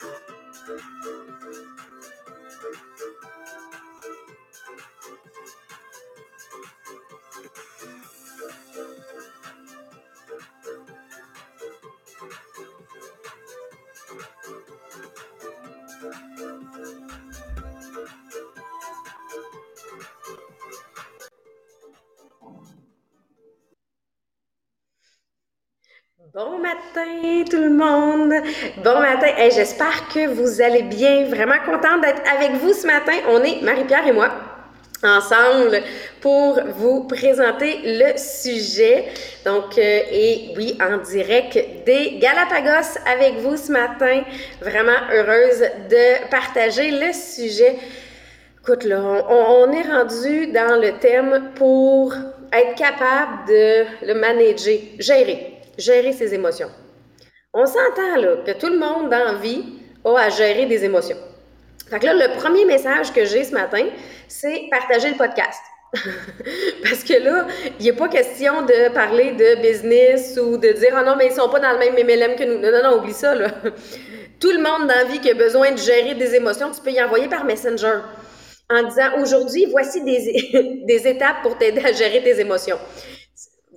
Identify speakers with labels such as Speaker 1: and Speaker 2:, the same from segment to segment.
Speaker 1: Thank you. Bon matin tout le monde. Bon matin. J'espère que vous allez bien. Vraiment contente d'être avec vous ce matin. On est Marie-Pierre et moi ensemble pour vous présenter le sujet. Donc, euh, et oui, en direct des Galapagos avec vous ce matin. Vraiment heureuse de partager le sujet. Écoute, là, on, on est rendu dans le thème pour être capable de le manager, gérer gérer ses émotions. On s'entend là que tout le monde dans a à gérer des émotions. Fait que là, le premier message que j'ai ce matin, c'est partager le podcast. Parce que là, il n'est pas question de parler de business ou de dire Ah non, mais ils sont pas dans le même MLM que nous. Non, non, non, oublie ça. Tout le monde dans la vie qui a besoin de gérer des émotions, tu peux y envoyer par Messenger en disant Aujourd'hui, voici des, des étapes pour t'aider à gérer tes émotions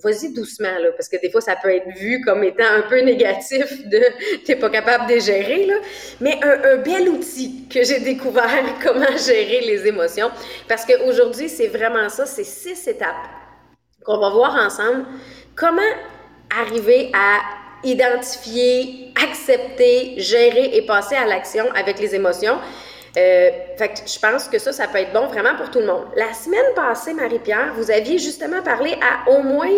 Speaker 1: vas-y doucement, là, parce que des fois, ça peut être vu comme étant un peu négatif de t'es pas capable de gérer. Mais un, bel outil que j'ai découvert comment gérer les émotions. Parce qu'aujourd'hui, c'est vraiment ça, c'est six étapes qu'on va voir ensemble. Comment arriver à identifier, accepter, gérer et passer à l'action avec les émotions? Euh, fait que je pense que ça, ça peut être bon vraiment pour tout le monde. La semaine passée, Marie-Pierre, vous aviez justement parlé à au moins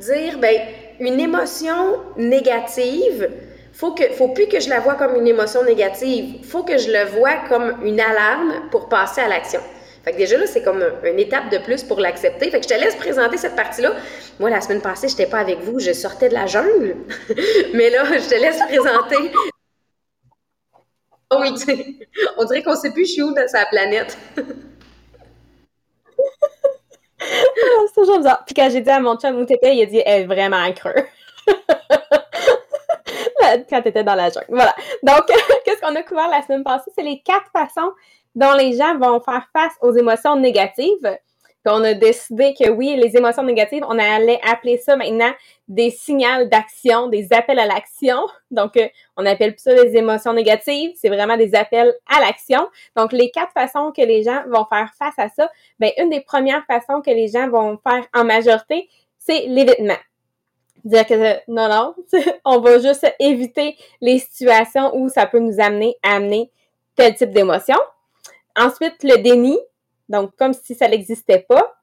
Speaker 1: dire, ben, une émotion négative, faut que, faut plus que je la vois comme une émotion négative, faut que je le vois comme une alarme pour passer à l'action. Fait que déjà là, c'est comme une étape de plus pour l'accepter. Fait que je te laisse présenter cette partie-là. Moi, la semaine passée, je n'étais pas avec vous, je sortais de la jungle. Mais là, je te laisse présenter Oh oui, tu sais, on dirait qu'on sait plus je où dans sa planète.
Speaker 2: Ah, c'est toujours bizarre. Puis quand j'ai dit à mon chum où t'étais, il a dit elle est vraiment creux. quand t'étais dans la jungle. Voilà. Donc, qu'est-ce qu'on a couvert la semaine passée? C'est les quatre façons dont les gens vont faire face aux émotions négatives. On a décidé que oui, les émotions négatives, on allait appeler ça maintenant des signaux d'action, des appels à l'action. Donc, euh, on appelle ça des émotions négatives, c'est vraiment des appels à l'action. Donc, les quatre façons que les gens vont faire face à ça, bien, une des premières façons que les gens vont faire en majorité, c'est l'évitement. Dire que non, non, on va juste éviter les situations où ça peut nous amener à amener tel type d'émotion. Ensuite, le déni, donc comme si ça n'existait pas.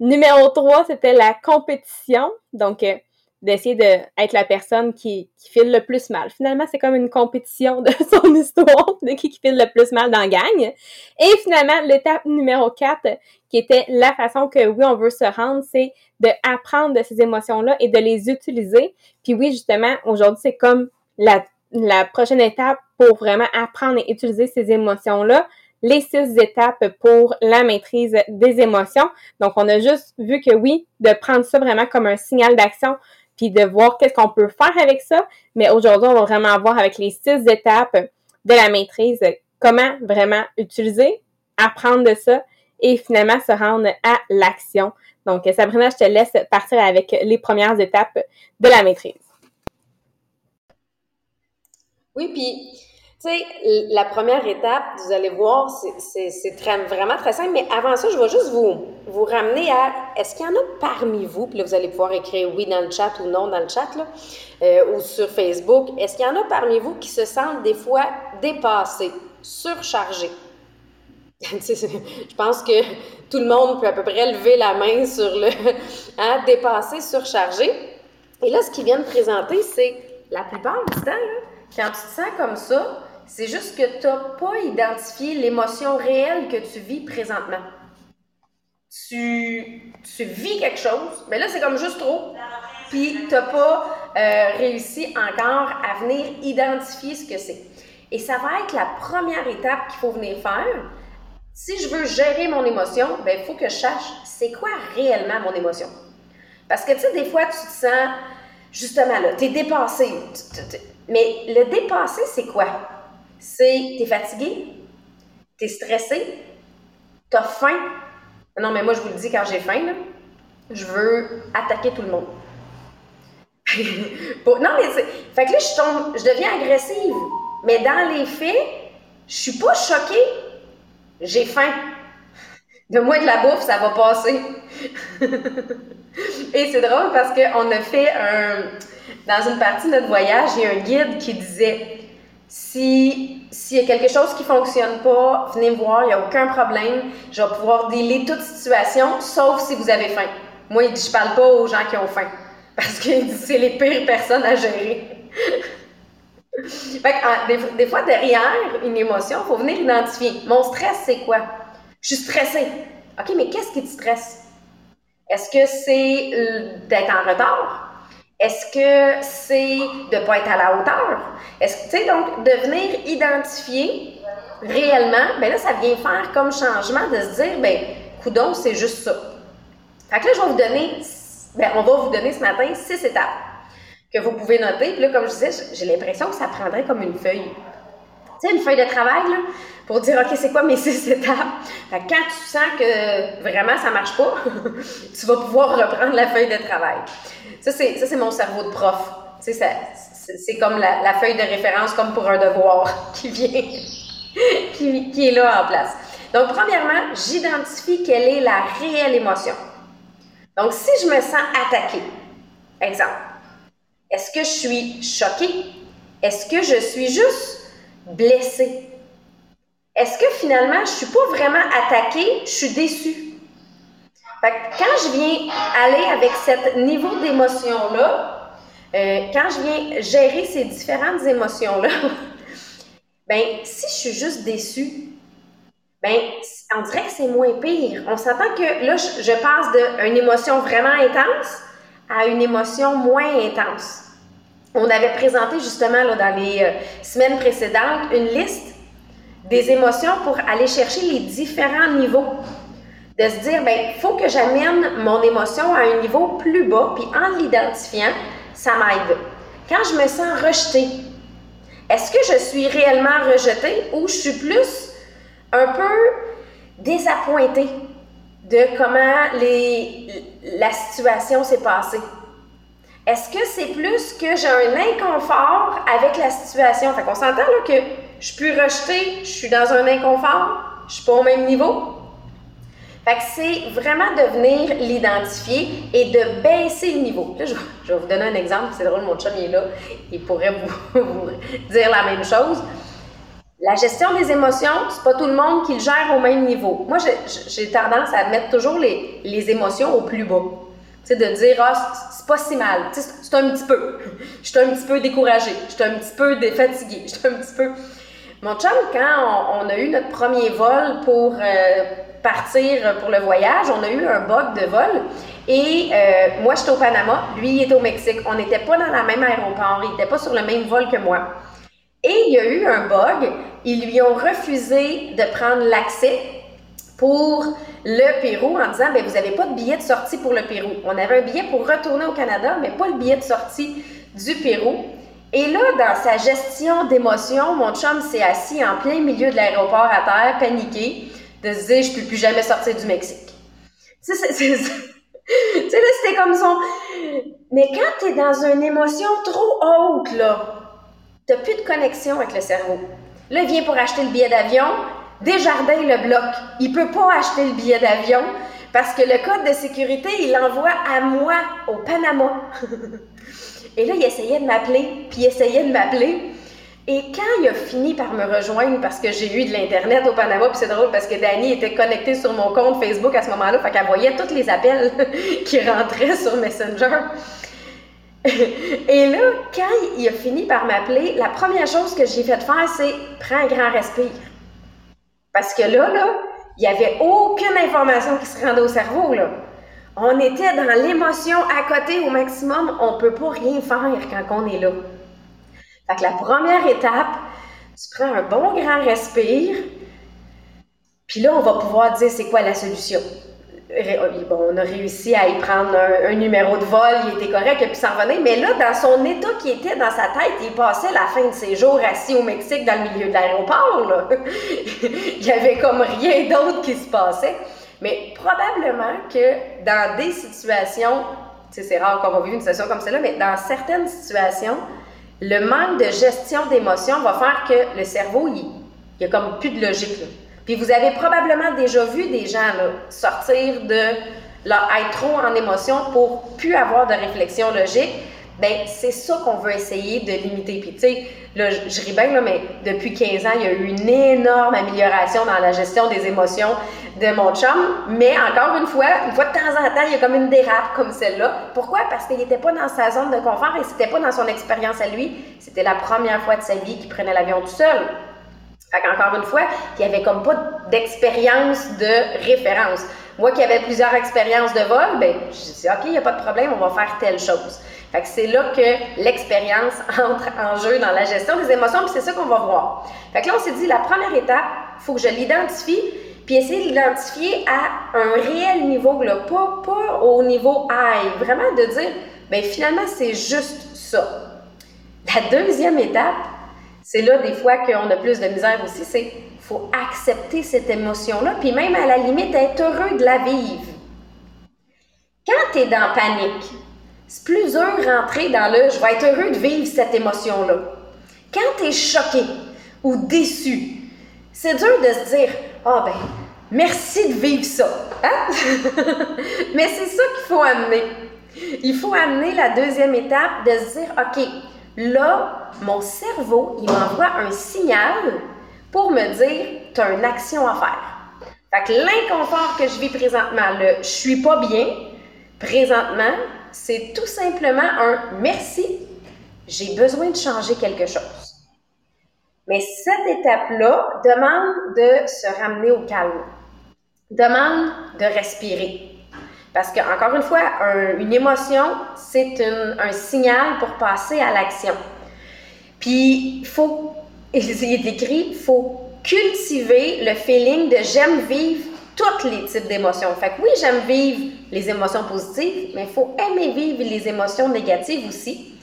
Speaker 2: Numéro 3, c'était la compétition, donc euh, d'essayer d'être la personne qui, file le plus mal. Finalement, c'est comme une compétition de son histoire, de qui, file le plus mal dans la gang. Et finalement, l'étape numéro 4, qui était la façon que, oui, on veut se rendre, c'est d'apprendre de ces émotions-là et de les utiliser. Puis oui, justement, aujourd'hui, c'est comme la prochaine étape pour vraiment apprendre et utiliser ces émotions-là les six étapes pour la maîtrise des émotions. Donc, on a juste vu que oui, de prendre ça vraiment comme un signal d'action, puis de voir qu'est-ce qu'on peut faire avec ça. Mais aujourd'hui, on va vraiment voir avec les six étapes de la maîtrise comment vraiment utiliser, apprendre de ça et finalement se rendre à l'action. Donc, Sabrina, je te laisse partir avec les premières étapes de la maîtrise.
Speaker 1: Oui, puis la première étape, vous allez voir, c'est vraiment très simple. Mais avant ça, je vais juste vous, ramener à est-ce qu'il y en a parmi vous, puis là, vous allez pouvoir écrire oui dans le chat ou non dans le chat, euh, ou sur Facebook. Est-ce qu'il y en a parmi vous qui se sentent des fois dépassés, surchargés? je pense que tout le monde peut à peu près lever la main sur le hein, dépassé, surchargé. Et là, ce qu'ils viennent présenter, c'est la plupart du temps, là, quand tu te sens comme ça, c'est juste que tu n'as pas identifié l'émotion réelle que tu vis présentement. Tu, tu vis quelque chose, mais là, c'est comme juste trop. Puis, tu n'as pas euh, réussi encore à venir identifier ce que c'est. Et ça va être la première étape qu'il faut venir faire. Si je veux gérer mon émotion, ben, il faut que je sache c'est quoi réellement mon émotion. Parce que, tu sais, des fois, tu te sens, justement, là, tu es dépassé. Mais le dépassé, c'est quoi? C'est t'es fatigué, t'es stressé, t'as faim. Non, mais moi, je vous le dis, quand j'ai faim, là, je veux attaquer tout le monde. non, mais. Fait que là, je tombe, je deviens agressive. Mais dans les faits, je suis pas choquée. J'ai faim. De moi de la bouffe, ça va passer. Et c'est drôle parce qu'on a fait un. Dans une partie de notre voyage, il y a un guide qui disait si s'il y a quelque chose qui fonctionne pas, venez me voir, il n'y a aucun problème. Je vais pouvoir dealer toute situation, sauf si vous avez faim. Moi, il dit, je parle pas aux gens qui ont faim. Parce que c'est les pires personnes à gérer. fait que, des, fois, derrière une émotion, il faut venir identifier. Mon stress, c'est quoi? Je suis stressée. OK, mais qu'est-ce qui te stresse? Est-ce que c'est d'être en retard? Est-ce que c'est de ne pas être à la hauteur? Est-ce tu sais, donc, de venir identifier réellement, ben là, ça vient faire comme changement de se dire, ben, coudon, c'est juste ça. Fait que là, je vais vous donner, ben, on va vous donner ce matin six étapes que vous pouvez noter. Puis là, comme je disais, j'ai l'impression que ça prendrait comme une feuille. Tu sais, une feuille de travail, là, pour dire, OK, c'est quoi mes six étapes? Fait que quand tu sens que vraiment ça marche pas, tu vas pouvoir reprendre la feuille de travail. Ça, c'est mon cerveau de prof. Tu sais, c'est comme la, feuille de référence, comme pour un devoir qui vient, qui, qui est là en place. Donc, premièrement, j'identifie quelle est la réelle émotion. Donc, si je me sens attaquée, exemple, est-ce que je suis choquée? Est-ce que je suis juste blessée? Est-ce que finalement, je ne suis pas vraiment attaquée, je suis déçue? Fait quand je viens aller avec ce niveau d'émotion-là, euh, quand je viens gérer ces différentes émotions-là, ben si je suis juste déçue, ben on dirait que c'est moins pire. On s'entend que là, je, passe d'une émotion vraiment intense à une émotion moins intense. On avait présenté justement là, dans les euh, semaines précédentes une liste des émotions pour aller chercher les différents niveaux. De se dire, ben, il faut que j'amène mon émotion à un niveau plus bas, puis en l'identifiant, ça m'aide. Quand je me sens rejetée, est-ce que je suis réellement rejetée ou je suis plus un peu désappointée de comment la situation s'est passée? Est-ce que c'est plus que j'ai un inconfort avec la situation? Fait qu'on s'entend là que je suis rejetée, je suis dans un inconfort, je suis pas au même niveau. Fait que c'est vraiment de venir l'identifier et de baisser le niveau. Là, je, vais vous donner un exemple, c'est drôle, mon chum est là, il pourrait vous, dire la même chose. La gestion des émotions, c'est pas tout le monde qui le gère au même niveau. Moi, j'ai tendance à mettre toujours les, les émotions au plus bas. De dire, ah, c'est pas si mal. C'est un petit peu. Je suis un petit peu découragée. Je suis un petit peu fatiguée. Je suis un petit peu. Mon chum, quand on, a eu notre premier vol pour euh, partir pour le voyage, on a eu un bug de vol. Et euh, moi, j'étais au Panama, lui, il était au Mexique. On n'était pas dans la même aéroport, il n'était pas sur le même vol que moi. Et il y a eu un bug, ils lui ont refusé de prendre l'accès pour le Pérou en disant, ben vous n'avez pas de billet de sortie pour le Pérou. On avait un billet pour retourner au Canada, mais pas le billet de sortie du Pérou. Et là, dans sa gestion d'émotions, mon chum s'est assis en plein milieu de l'aéroport à terre, paniqué, de se dire, je ne peux plus jamais sortir du Mexique. Tu sais, c'est, là, c'était comme son... Mais quand tu es dans une émotion trop haute, là, tu n'as plus de connexion avec le cerveau. Là, il vient pour acheter le billet d'avion, Desjardins le bloc. Il peut pas acheter le billet d'avion parce que le code de sécurité, il l'envoie à moi au Panama. Et là, il essayait de m'appeler, puis il essayait de m'appeler. Et quand il a fini par me rejoindre, parce que j'ai eu de l'Internet au Panama, puis c'est drôle parce que Dani était connectée sur mon compte Facebook à ce moment-là, fait qu'elle voyait tous les appels qui rentraient sur Messenger. Et là, quand il a fini par m'appeler, la première chose que j'ai fait faire, c'est prends un grand respire. Parce que là, là, il n'y avait aucune information qui se rendait au cerveau, là. On était dans l'émotion à côté au maximum. On ne peut pas rien faire quand on est là. Fait que la première étape, tu prends un bon grand respire, puis là, on va pouvoir dire c'est quoi la solution. Bon, on a réussi à y prendre un, numéro de vol, il était correct, et puis s'en revenir. Mais là, dans son état qui était dans sa tête, il passait la fin de ses jours assis au Mexique dans le milieu de l'aéroport. il y avait comme rien d'autre qui se passait. Mais probablement que dans des situations, c'est rare qu'on va vivre une situation comme celle-là, mais dans certaines situations, le manque de gestion d'émotions va faire que le cerveau, il, il a comme plus de logique. Puis vous avez probablement déjà vu des gens sortir de leur être trop en émotion pour plus avoir de réflexion logique. Ben c'est ça qu'on veut essayer de limiter. Puis tu sais, là, je, ris bien, mais depuis 15 ans, il y a eu une énorme amélioration dans la gestion des émotions de mon chum. Mais encore une fois, une fois de temps en temps, il y a comme une dérape comme celle-là. Pourquoi? Parce qu'il n'était pas dans sa zone de confort et c'était pas dans son expérience à lui. C'était la première fois de sa vie qu'il prenait l'avion tout seul. Fait une fois, il n'y avait comme pas d'expérience de référence. Moi qui avais plusieurs expériences de vol, ben, je dis, OK, il n'y a pas de problème, on va faire telle chose. Fait que c'est là que l'expérience entre en jeu dans la gestion des émotions, puis c'est ça qu'on va voir. Fait que là, on s'est dit, la première étape, il faut que je l'identifie, puis essayer de l'identifier à un réel niveau, là, pas, pas au niveau high, vraiment de dire, ben finalement, c'est juste ça. La deuxième étape, c'est là des fois qu'on a plus de misère aussi, c'est faut accepter cette émotion-là, puis même à la limite être heureux de la vivre. Quand tu es dans panique, c'est plus dur rentrer dans le je vais être heureux de vivre cette émotion-là. Quand tu es choqué ou déçu, c'est dur de se dire Ah ben, merci de vivre ça. Hein? Mais c'est ça qu'il faut amener. Il faut amener la deuxième étape de se dire OK, Là, mon cerveau, il m'envoie un signal pour me dire, tu as une action à faire. Fait que l'inconfort que je vis présentement, le je suis pas bien, présentement, c'est tout simplement un merci, j'ai besoin de changer quelque chose. Mais cette étape-là demande de se ramener au calme, demande de respirer. Parce que, encore une fois, une émotion, c'est un signal pour passer à l'action. Puis, il faut, il est écrit, faut cultiver le feeling de j'aime vivre tous les types d'émotions. Fait que oui, j'aime vivre les émotions positives, mais il faut aimer vivre les émotions négatives aussi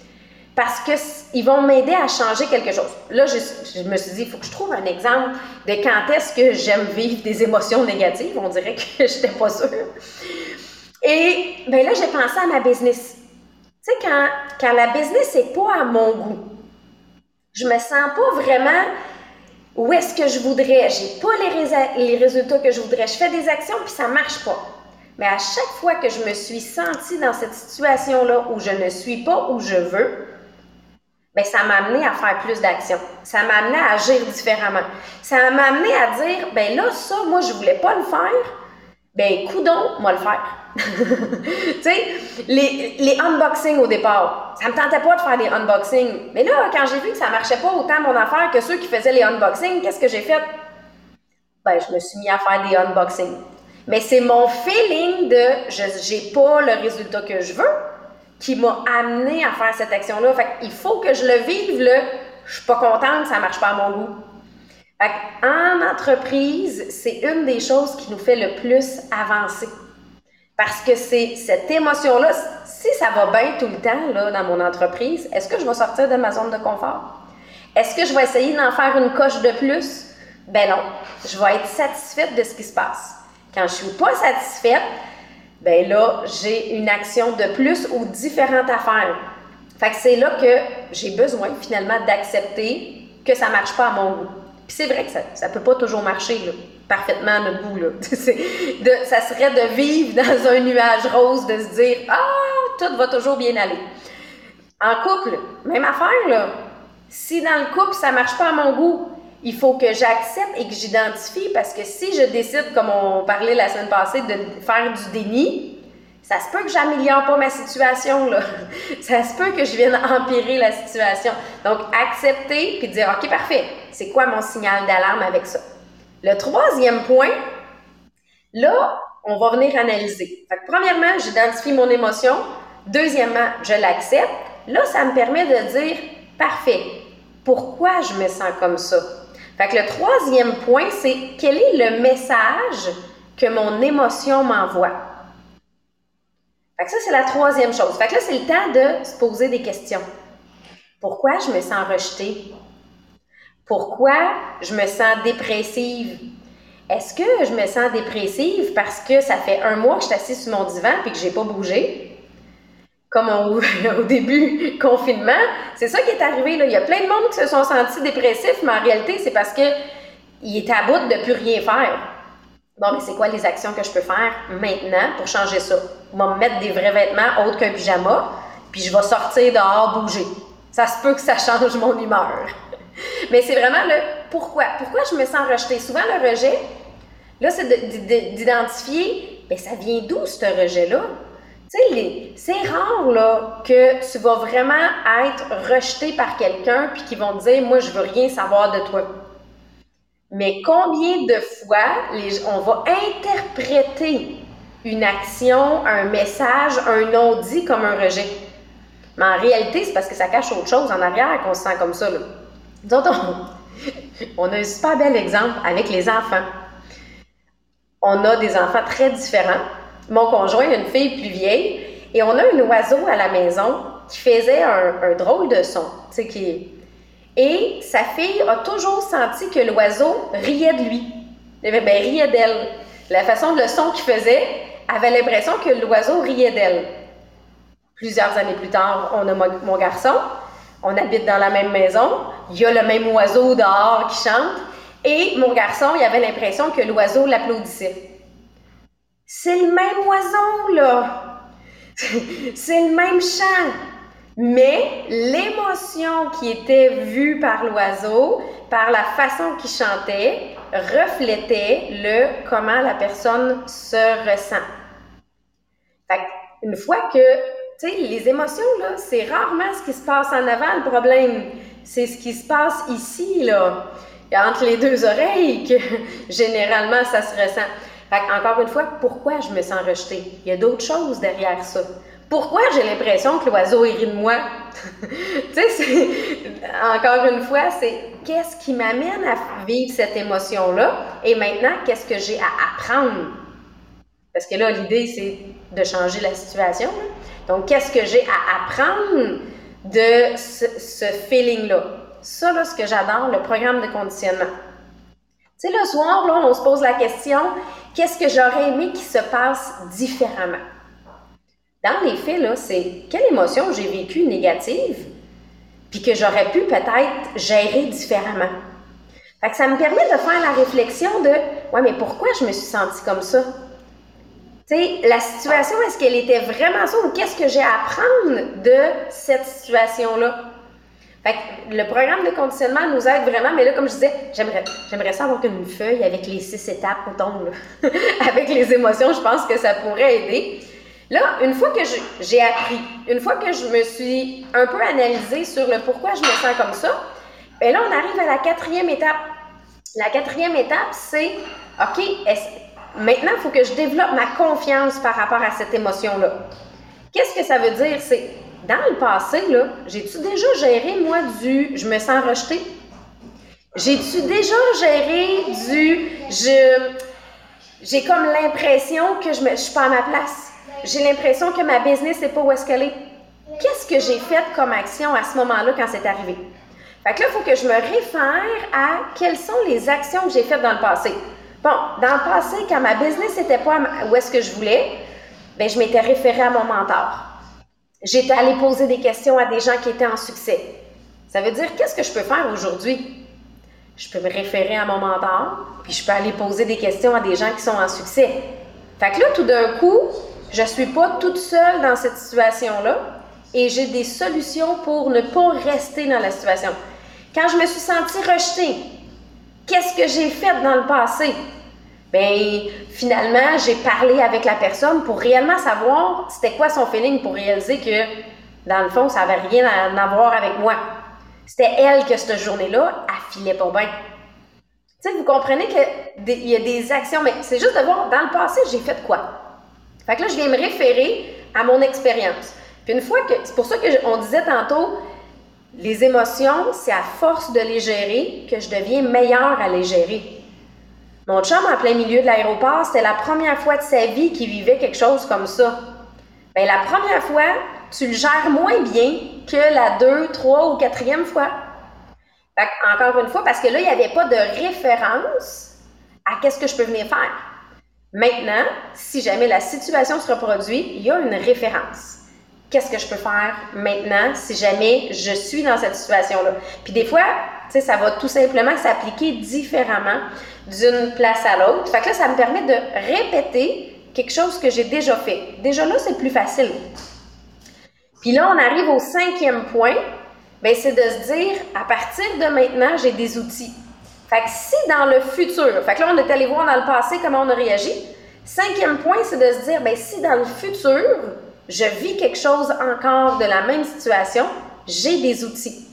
Speaker 1: parce qu'ils vont m'aider à changer quelque chose. Là, je, me suis dit, il faut que je trouve un exemple de quand est-ce que j'aime vivre des émotions négatives. On dirait que je n'étais pas sûre. Et ben là, j'ai pensé à ma business. Tu sais, quand, quand la business n'est pas à mon goût, je me sens pas vraiment où est-ce que je voudrais. J'ai pas les, résultats que je voudrais. Je fais des actions puis ça marche pas. Mais à chaque fois que je me suis sentie dans cette situation-là où je ne suis pas où je veux, ben ça m'a amené à faire plus d'actions. Ça m'a amené à agir différemment. Ça m'a amené à dire, ben là, ça, moi, je voulais pas le faire. Ben, coudon, moi le faire. tu sais, les, les unboxings au départ, ça me tentait pas de faire des unboxings. Mais là, quand j'ai vu que ça marchait pas autant mon affaire que ceux qui faisaient les unboxings, qu'est-ce que j'ai fait? Ben, je me suis mis à faire des unboxings. Mais c'est mon feeling de je j'ai pas le résultat que je veux qui m'a amené à faire cette action-là. Fait qu'il faut que je le vive, là. Je suis pas contente, ça marche pas à mon goût. Fait en entreprise, c'est une des choses qui nous fait le plus avancer. Parce que c'est cette émotion-là, si ça va bien tout le temps là, dans mon entreprise, est-ce que je vais sortir de ma zone de confort? Est-ce que je vais essayer d'en faire une coche de plus? Ben non, je vais être satisfaite de ce qui se passe. Quand je suis pas satisfaite, ben là, j'ai une action de plus ou différente à faire. Fait que c'est là que j'ai besoin finalement d'accepter que ça marche pas à mon goût. Puis c'est vrai que ça ne peut pas toujours marcher parfaitement à notre goût. Là. ça serait de vivre dans un nuage rose, de se dire Ah, tout va toujours bien aller. En couple, même affaire, là. Si dans le couple, ça ne marche pas à mon goût, il faut que j'accepte et que j'identifie parce que si je décide, comme on parlait la semaine passée, de faire du déni, ça se peut que j'améliore pas ma situation, là. Ça se peut que je vienne empirer la situation. Donc, accepter puis dire, OK, parfait. C'est quoi mon signal d'alarme avec ça? Le troisième point, là, on va venir analyser. Fait que, premièrement, j'identifie mon émotion. Deuxièmement, je l'accepte. Là, ça me permet de dire, parfait. Pourquoi je me sens comme ça? Fait que le troisième point, c'est quel est le message que mon émotion m'envoie? Fait que ça, c'est la troisième chose. Fait que là, c'est le temps de se poser des questions. Pourquoi je me sens rejetée? Pourquoi je me sens dépressive? Est-ce que je me sens dépressive parce que ça fait un mois que je suis assise sur mon divan et que j'ai pas bougé? Comme au, début confinement, c'est ça qui est arrivé. Là. Il y a plein de monde qui se sont sentis dépressifs, mais en réalité, c'est parce qu'ils étaient à bout de plus rien faire. Bon, mais c'est quoi les actions que je peux faire maintenant pour changer ça? Je vais me mettre des vrais vêtements autres qu'un pyjama, puis je vais sortir dehors bouger. Ça se peut que ça change mon humeur. Mais c'est vraiment le pourquoi. Pourquoi je me sens rejetée? Souvent, le rejet, là, c'est d'identifier, bien, ça vient d'où ce rejet-là? Tu sais, c'est rare, là, que tu vas vraiment être rejeté par quelqu'un puis qu'ils vont te dire, moi, je veux rien savoir de toi. Mais combien de fois on va interpréter une action, un message, un non-dit comme un rejet? Mais en réalité, c'est parce que ça cache autre chose en arrière qu'on se sent comme ça. Là. on, a un super bel exemple avec les enfants. On a des enfants très différents. Mon conjoint a une fille plus vieille et on a un oiseau à la maison qui faisait un, drôle de son. Qui... Et sa fille a toujours senti que l'oiseau riait de lui. Ben, riait d'elle. La façon de le son qu'il faisait avait l'impression que l'oiseau riait d'elle. Plusieurs années plus tard, on a mon garçon on habite dans la même maison, il y a le même oiseau dehors qui chante, et mon garçon, il avait l'impression que l'oiseau l'applaudissait. C'est le même oiseau, là. C'est le même chant. Mais l'émotion qui était vue par l'oiseau, par la façon qu'il chantait, reflétait le comment la personne se ressent. Fait une fois que tu sais, les émotions, là, c'est rarement ce qui se passe en avant le problème. C'est ce qui se passe ici, là, entre les deux oreilles, que généralement ça se ressent. Fait encore une fois, pourquoi je me sens rejetée? Il y a d'autres choses derrière ça. Pourquoi j'ai l'impression que l'oiseau rit de moi? tu sais, encore une fois, c'est qu'est-ce qui m'amène à vivre cette émotion-là? Et maintenant, qu'est-ce que j'ai à apprendre? Parce que là, l'idée, c'est de changer la situation. Donc, qu'est-ce que j'ai à apprendre de ce, feeling-là? Ça, là, ce que j'adore, le programme de conditionnement. Tu le soir, là, on se pose la question, qu'est-ce que j'aurais aimé qui se passe différemment? Dans les faits, là, c'est quelle émotion j'ai vécue négative, puis que j'aurais pu peut-être gérer différemment. Fait que ça me permet de faire la réflexion de, ouais, mais pourquoi je me suis sentie comme ça? Tu sais, la situation, est-ce qu'elle était vraiment ça ou qu'est-ce que j'ai à apprendre de cette situation-là? Fait que le programme de conditionnement nous aide vraiment, mais là, comme je disais, j'aimerais, j'aimerais ça avoir une feuille avec les six étapes, autant, avec les émotions, je pense que ça pourrait aider. Là, une fois que j'ai appris, une fois que je me suis un peu analysée sur le pourquoi je me sens comme ça, bien là, on arrive à la quatrième étape. La quatrième étape, c'est, OK, Maintenant, il faut que je développe ma confiance par rapport à cette émotion-là. Qu'est-ce que ça veut dire? C'est dans le passé, là, j'ai-tu déjà géré, moi, du je me sens rejeté? J'ai-tu déjà géré du j'ai comme l'impression que je ne suis pas à ma place? J'ai l'impression que ma business n'est pas où est-ce qu'elle est. Qu'est-ce que j'ai fait comme action à ce moment-là quand c'est arrivé? Fait que là, il faut que je me réfère à quelles sont les actions que j'ai faites dans le passé. Bon, dans le passé, quand ma business n'était pas où est-ce que je voulais, ben, je m'étais référée à mon mentor. J'étais allée poser des questions à des gens qui étaient en succès. Ça veut dire, qu'est-ce que je peux faire aujourd'hui? Je peux me référer à mon mentor, puis je peux aller poser des questions à des gens qui sont en succès. Fait que là, tout d'un coup, je ne suis pas toute seule dans cette situation-là et j'ai des solutions pour ne pas rester dans la situation. Quand je me suis sentie rejetée, Qu'est-ce que j'ai fait dans le passé? Bien, finalement, j'ai parlé avec la personne pour réellement savoir c'était quoi son feeling pour réaliser que, dans le fond, ça n'avait rien à, voir avec moi. C'était elle que cette journée-là, elle filait pas bien. Tu sais, vous comprenez qu'il y a des actions, mais c'est juste de voir dans le passé, j'ai fait quoi? Fait que là, je viens me référer à mon expérience. Puis une fois que, c'est pour ça qu'on disait tantôt, les émotions, c'est à force de les gérer que je deviens meilleure à les gérer. Mon chum, en plein milieu de l'aéroport, c'était la première fois de sa vie qu'il vivait quelque chose comme ça. ben la première fois, tu le gères moins bien que la deux, trois ou quatrième fois. Fait encore une fois, parce que là, il n'y avait pas de référence à qu'est-ce que je peux venir faire. Maintenant, si jamais la situation se reproduit, il y a une référence. Qu'est-ce que je peux faire maintenant si jamais je suis dans cette situation-là? Puis des fois, ça va tout simplement s'appliquer différemment d'une place à l'autre. Fait que là, ça me permet de répéter quelque chose que j'ai déjà fait. Déjà là, c'est plus facile. Puis là, on arrive au cinquième point, bien, c'est de se dire, à partir de maintenant, j'ai des outils. Fait que si dans le futur, fait que là, on est allé voir dans le passé comment on a réagi. Cinquième point, c'est de se dire, bien, si dans le futur, je vis quelque chose encore de la même situation, j'ai des outils.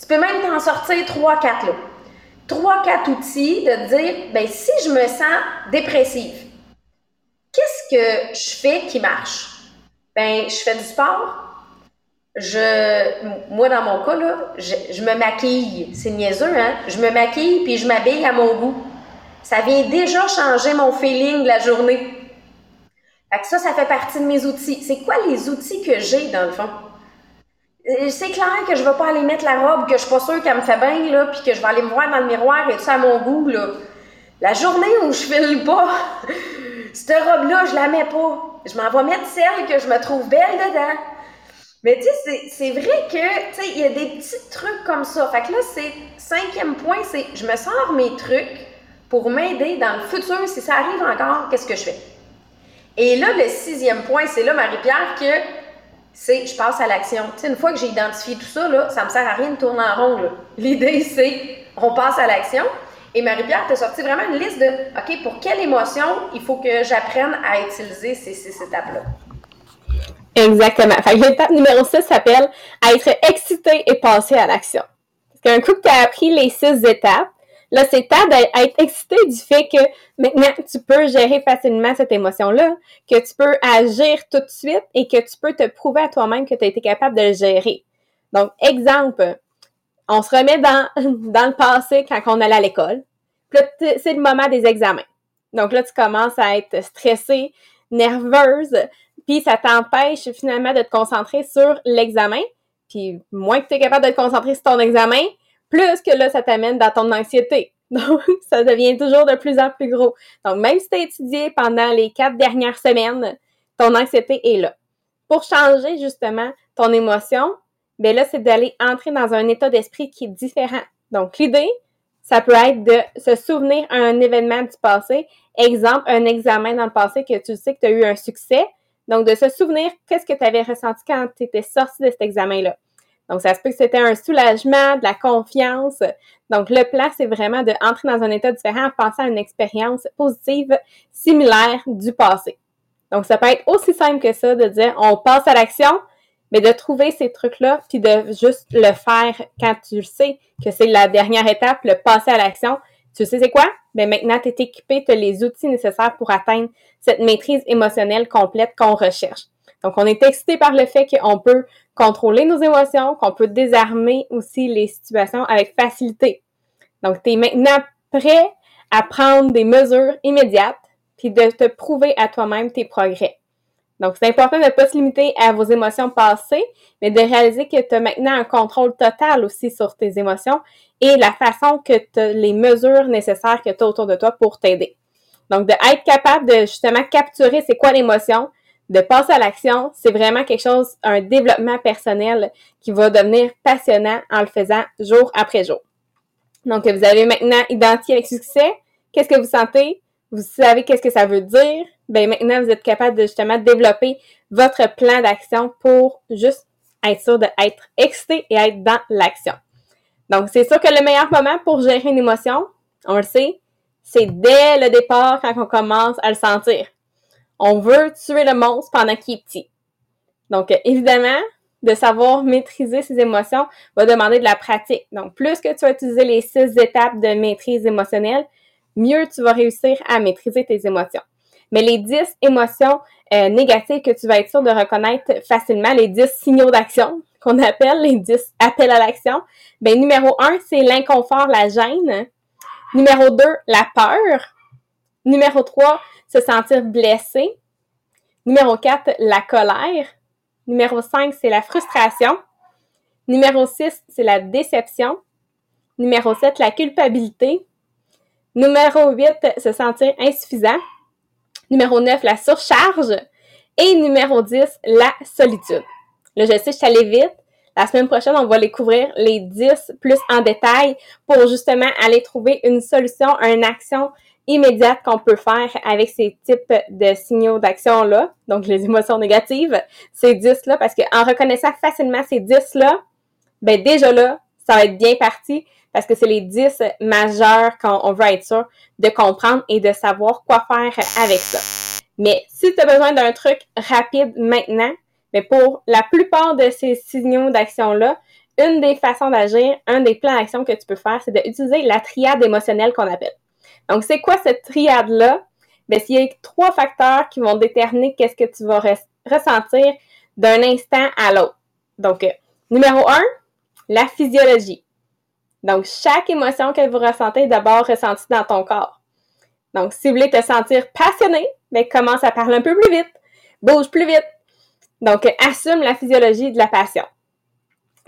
Speaker 1: Tu peux même t'en sortir trois, quatre, là. Trois, quatre outils de dire, ben si je me sens dépressive, qu'est-ce que je fais qui marche? Ben, je fais du sport, je, moi, dans mon cas, là, je, me maquille. C'est niaiseux, hein? Je me maquille puis je m'habille à mon goût. Ça vient déjà changer mon feeling de la journée. Fait que ça, ça fait partie de mes outils. C'est quoi les outils que j'ai, dans le fond? Euh, c'est clair que je vais pas aller mettre la robe que je suis pas sûre qu'elle me fait bien, là, puis que je vais aller me voir dans le miroir et tout ça à mon goût, là. La journée où je file pas, cette robe-là, je la mets pas. Je m'en vais mettre celle que je me trouve belle dedans. Mais tu sais, c'est vrai que, tu sais, il y a des petits trucs comme ça. Fait que là, c'est cinquième point, c'est je me sors mes trucs pour m'aider dans le futur. Si ça arrive encore, qu'est-ce que je fais? Et là, le sixième point, c'est là, Marie-Pierre, que c'est je passe à l'action. Tu sais, une fois que j'ai identifié tout ça, là, ça me sert à rien de tourner en rond. L'idée, c'est on passe à l'action. Et Marie-Pierre, tu as sorti vraiment une liste de OK, pour quelle émotion il faut que j'apprenne à utiliser ces étapes-là.
Speaker 2: Exactement. Fait l'étape numéro 6 s'appelle être excité et passer à l'action. Parce qu'un coup que tu as appris les six étapes, là, c'est temps d'être excité du fait que maintenant, tu peux gérer facilement cette émotion-là, que tu peux agir tout de suite et que tu peux te prouver à toi-même que tu as été capable de le gérer. Donc, exemple, on se remet dans, dans le passé quand on allait à l'école. Puis c'est le moment des examens. Donc là, tu commences à être stressé, nerveuse, puis ça t'empêche finalement de te concentrer sur l'examen. Puis moins que tu es capable de te concentrer sur ton examen, plus que là, ça t'amène dans ton anxiété. Donc, ça devient toujours de plus en plus gros. Donc, même si tu as étudié pendant les quatre dernières semaines, ton anxiété est là. Pour changer justement ton émotion, ben là, c'est d'aller entrer dans un état d'esprit qui est différent. Donc, l'idée, ça peut être de se souvenir un événement du passé. Exemple, un examen dans le passé que tu sais que tu as eu un succès. Donc, de se souvenir qu'est-ce que tu avais ressenti quand tu étais sorti de cet examen-là? Donc, ça se peut que c'était un soulagement, de la confiance. Donc, le plan, c'est vraiment d'entrer dans un état différent en pensant à une expérience positive similaire du passé. Donc, ça peut être aussi simple que ça de dire on passe à l'action, mais de trouver ces trucs-là, puis de juste le faire quand tu sais que c'est la dernière étape, le passer à l'action. Tu sais c'est quoi? Mais ben, maintenant, tu es équipé, tu as les outils nécessaires pour atteindre cette maîtrise émotionnelle complète qu'on recherche. Donc, on est excité par le fait qu'on peut contrôler nos émotions, qu'on peut désarmer aussi les situations avec facilité. Donc, tu es maintenant prêt à prendre des mesures immédiates, puis de te prouver à toi-même tes progrès. Donc, c'est important de ne pas se limiter à vos émotions passées, mais de réaliser que tu as maintenant un contrôle total aussi sur tes émotions et la façon que tu as les mesures nécessaires que tu as autour de toi pour t'aider. Donc, de être capable de justement capturer c'est quoi l'émotion, de passer à l'action, c'est vraiment quelque chose, un développement personnel qui va devenir passionnant en le faisant jour après jour. Donc, vous avez maintenant identifié avec succès qu'est-ce que vous sentez, vous savez qu'est-ce que ça veut dire, ben maintenant vous êtes capable de justement développer votre plan d'action pour juste être sûr d'être excité et être dans l'action. Donc, c'est sûr que le meilleur moment pour gérer une émotion, on le sait, c'est dès le départ quand on commence à le sentir. On veut tuer le monstre pendant qu'il est petit. Donc, évidemment, de savoir maîtriser ses émotions va demander de la pratique. Donc, plus que tu vas utiliser les six étapes de maîtrise émotionnelle, mieux tu vas réussir à maîtriser tes émotions. Mais les 10 émotions euh, négatives que tu vas être sûr de reconnaître facilement, les 10 signaux d'action qu'on appelle les 10 appels à l'action, ben numéro 1, c'est l'inconfort, la gêne. Numéro 2, la peur. Numéro 3, se sentir blessé. Numéro 4, la colère. Numéro 5, c'est la frustration. Numéro 6, c'est la déception. Numéro 7, la culpabilité. Numéro 8, se sentir insuffisant. Numéro 9, la surcharge. Et numéro 10, la solitude. Là, je sais, je suis allée vite. La semaine prochaine, on va les couvrir les 10 plus en détail pour justement aller trouver une solution, une action immédiate qu'on peut faire avec ces types de signaux d'action-là, donc les émotions négatives, ces 10-là, parce qu'en reconnaissant facilement ces 10-là, ben déjà là, ça va être bien parti parce que c'est les 10 majeurs qu'on veut être sûr de comprendre et de savoir quoi faire avec ça. Mais si tu as besoin d'un truc rapide maintenant, mais pour la plupart de ces signaux d'action-là, une des façons d'agir, un des plans d'action que tu peux faire, c'est d'utiliser la triade émotionnelle qu'on appelle. Donc, c'est quoi cette triade-là? Ben, s'il y a trois facteurs qui vont déterminer qu'est-ce que tu vas ressentir d'un instant à l'autre. Donc, euh, numéro un, la physiologie. Donc, chaque émotion que vous ressentez est d'abord ressentie dans ton corps. Donc, si vous voulez te sentir passionné, ben, commence à parler un peu plus vite, bouge plus vite, donc, assume la physiologie de la passion.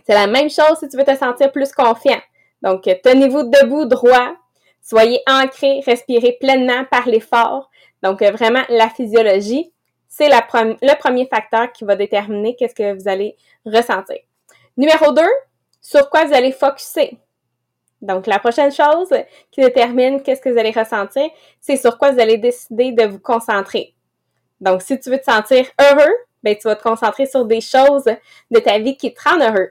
Speaker 2: C'est la même chose si tu veux te sentir plus confiant. Donc, tenez-vous debout droit, soyez ancré, respirez pleinement, parlez fort. Donc, vraiment, la physiologie, c'est le premier facteur qui va déterminer qu'est-ce que vous allez ressentir. Numéro 2, sur quoi vous allez focuser. Donc, la prochaine chose qui détermine qu'est-ce que vous allez ressentir, c'est sur quoi vous allez décider de vous concentrer. Donc, si tu veux te sentir heureux, ben, tu vas te concentrer sur des choses de ta vie qui te rendent heureux.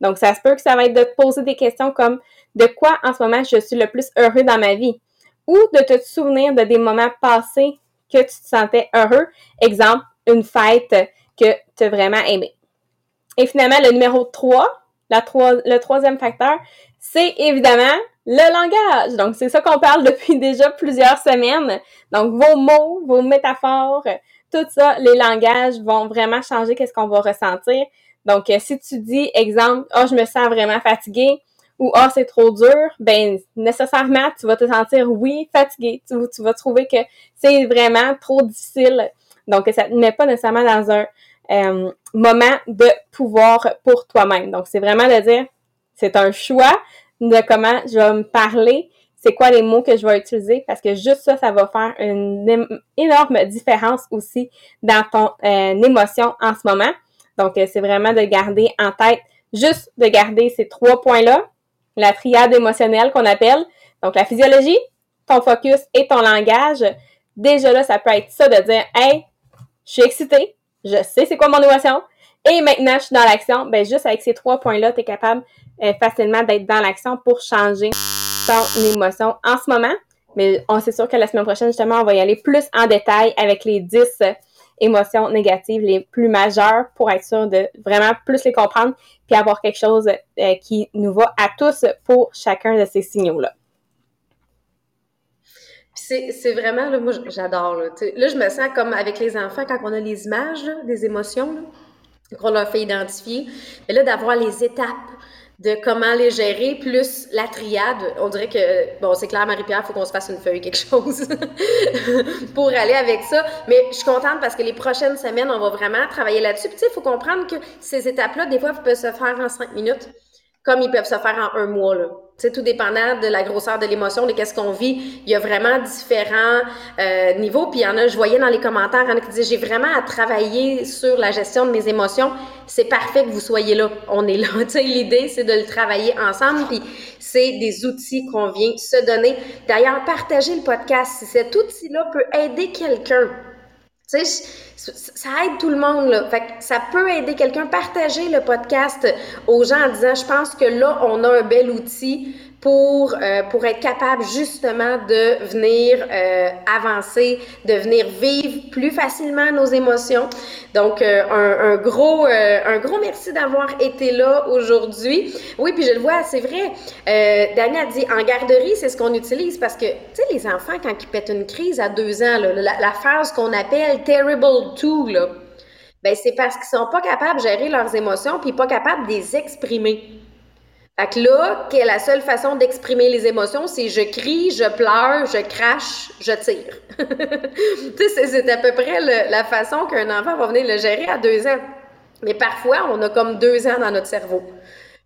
Speaker 2: Donc, ça se peut que ça va être de te poser des questions comme de quoi en ce moment je suis le plus heureux dans ma vie? Ou de te souvenir de des moments passés que tu te sentais heureux. Exemple, une fête que tu as vraiment aimé. Et finalement, le numéro 3, la le troisième facteur, c'est évidemment le langage. Donc, c'est ça qu'on parle depuis déjà plusieurs semaines. Donc, vos mots, vos métaphores, tout ça, les langages vont vraiment changer qu'est-ce qu'on va ressentir. Donc, euh, si tu dis, exemple, oh, je me sens vraiment fatigué ou oh, c'est trop dur, ben, nécessairement, tu vas te sentir, oui, fatigué. Tu, vas trouver que c'est vraiment trop difficile. Donc, ça ne met pas nécessairement dans un euh, moment de pouvoir pour toi-même. Donc, c'est vraiment de dire, c'est un choix de comment je vais me parler, c'est quoi les mots que je vais utiliser parce que juste ça, ça va faire une énorme différence aussi dans ton euh, émotion en ce moment. Donc, euh, c'est vraiment de garder en tête, juste de garder ces trois points-là, la triade émotionnelle qu'on appelle. Donc, la physiologie, ton focus et ton langage. Déjà là, ça peut être ça de dire, hey, je suis excitée, je sais c'est quoi mon émotion, et maintenant je suis dans l'action. Ben, juste avec ces trois points-là, tu es capable euh, facilement d'être dans l'action pour changer ton émotion en ce moment. Mais on sait sûr que la semaine prochaine, justement, on va y aller plus en détail avec les 10 émotions négatives les plus majeures pour être sûr de vraiment plus les comprendre puis avoir quelque chose euh, qui nous va à tous pour chacun de ces signaux-là.
Speaker 1: C'est vraiment, là, moi j'adore. Là. là, je me sens comme avec les enfants quand on a les images des émotions qu'on leur fait identifier. Mais là, d'avoir les étapes, de comment les gérer, plus la triade. On dirait que, bon, c'est clair, Marie-Pierre, il faut qu'on se fasse une feuille, quelque chose, pour aller avec ça. Mais je suis contente parce que les prochaines semaines, on va vraiment travailler là-dessus. Tu sais, il faut comprendre que ces étapes-là, des fois, peuvent se faire en cinq minutes, comme ils peuvent se faire en un mois, là sais, tout dépendant de la grosseur de l'émotion, de qu'est-ce qu'on vit, il y a vraiment différents euh, niveaux. Puis il y en a, je voyais dans les commentaires, il y en a qui disaient, j'ai vraiment à travailler sur la gestion de mes émotions. C'est parfait que vous soyez là. On est là. L'idée, c'est de le travailler ensemble. Puis c'est des outils qu'on vient se donner. D'ailleurs, partagez le podcast. Si cet outil-là peut aider quelqu'un, tu sais, ça aide tout le monde, là. Fait que ça peut aider quelqu'un. Partager le podcast aux gens en disant, je pense que là, on a un bel outil pour, euh, pour être capable justement de venir euh, avancer, de venir vivre plus facilement nos émotions. Donc, euh, un, un, gros, un gros merci d'avoir été là aujourd'hui. Oui, puis je le vois, c'est vrai. Dani a dit, en garderie, c'est ce qu'on utilise parce que, tu sais, les enfants, quand ils pètent une crise à deux ans, là, la, la phase qu'on appelle terrible two, là, ben c'est parce qu'ils sont pas capables de gérer leurs émotions puis pas capables de les exprimer. Fait que là, la seule façon d'exprimer les émotions, c'est je crie, je pleure, je crache, je tire. tu sais, c'est à peu près la façon qu'un enfant va venir le gérer à deux ans. Mais parfois, on a comme deux ans dans notre cerveau.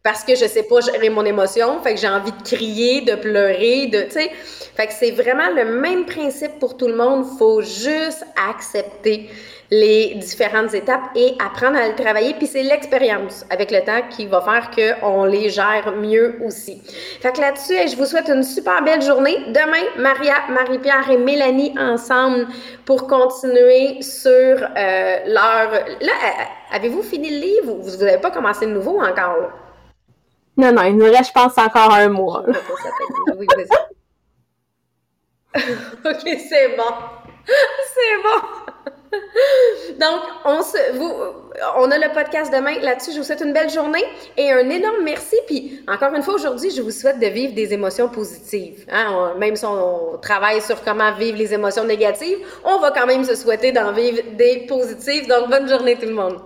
Speaker 1: Parce que je sais pas gérer mon émotion, fait que j'ai envie de crier, de pleurer, de, tu sais. Fait que c'est vraiment le même principe pour tout le monde. Faut juste accepter les différentes étapes et apprendre à le travailler. Puis c'est l'expérience avec le temps qui va faire qu'on les gère mieux aussi. Fait que là-dessus, je vous souhaite une super belle journée. Demain, Maria, Marie-Pierre et Mélanie ensemble pour continuer sur euh, leur... Là, euh, avez-vous fini le livre? Vous n'avez pas commencé le nouveau encore?
Speaker 2: Non, non, il nous reste, je pense, encore un mois.
Speaker 1: oui, ok, c'est bon. C'est bon. Donc, on, se, vous, on a le podcast demain là-dessus. Je vous souhaite une belle journée et un énorme merci. Puis, encore une fois, aujourd'hui, je vous souhaite de vivre des émotions positives. Hein? même si on travaille sur comment vivre les émotions négatives, on va quand même se souhaiter d'en vivre des positives. Donc, bonne journée tout le monde.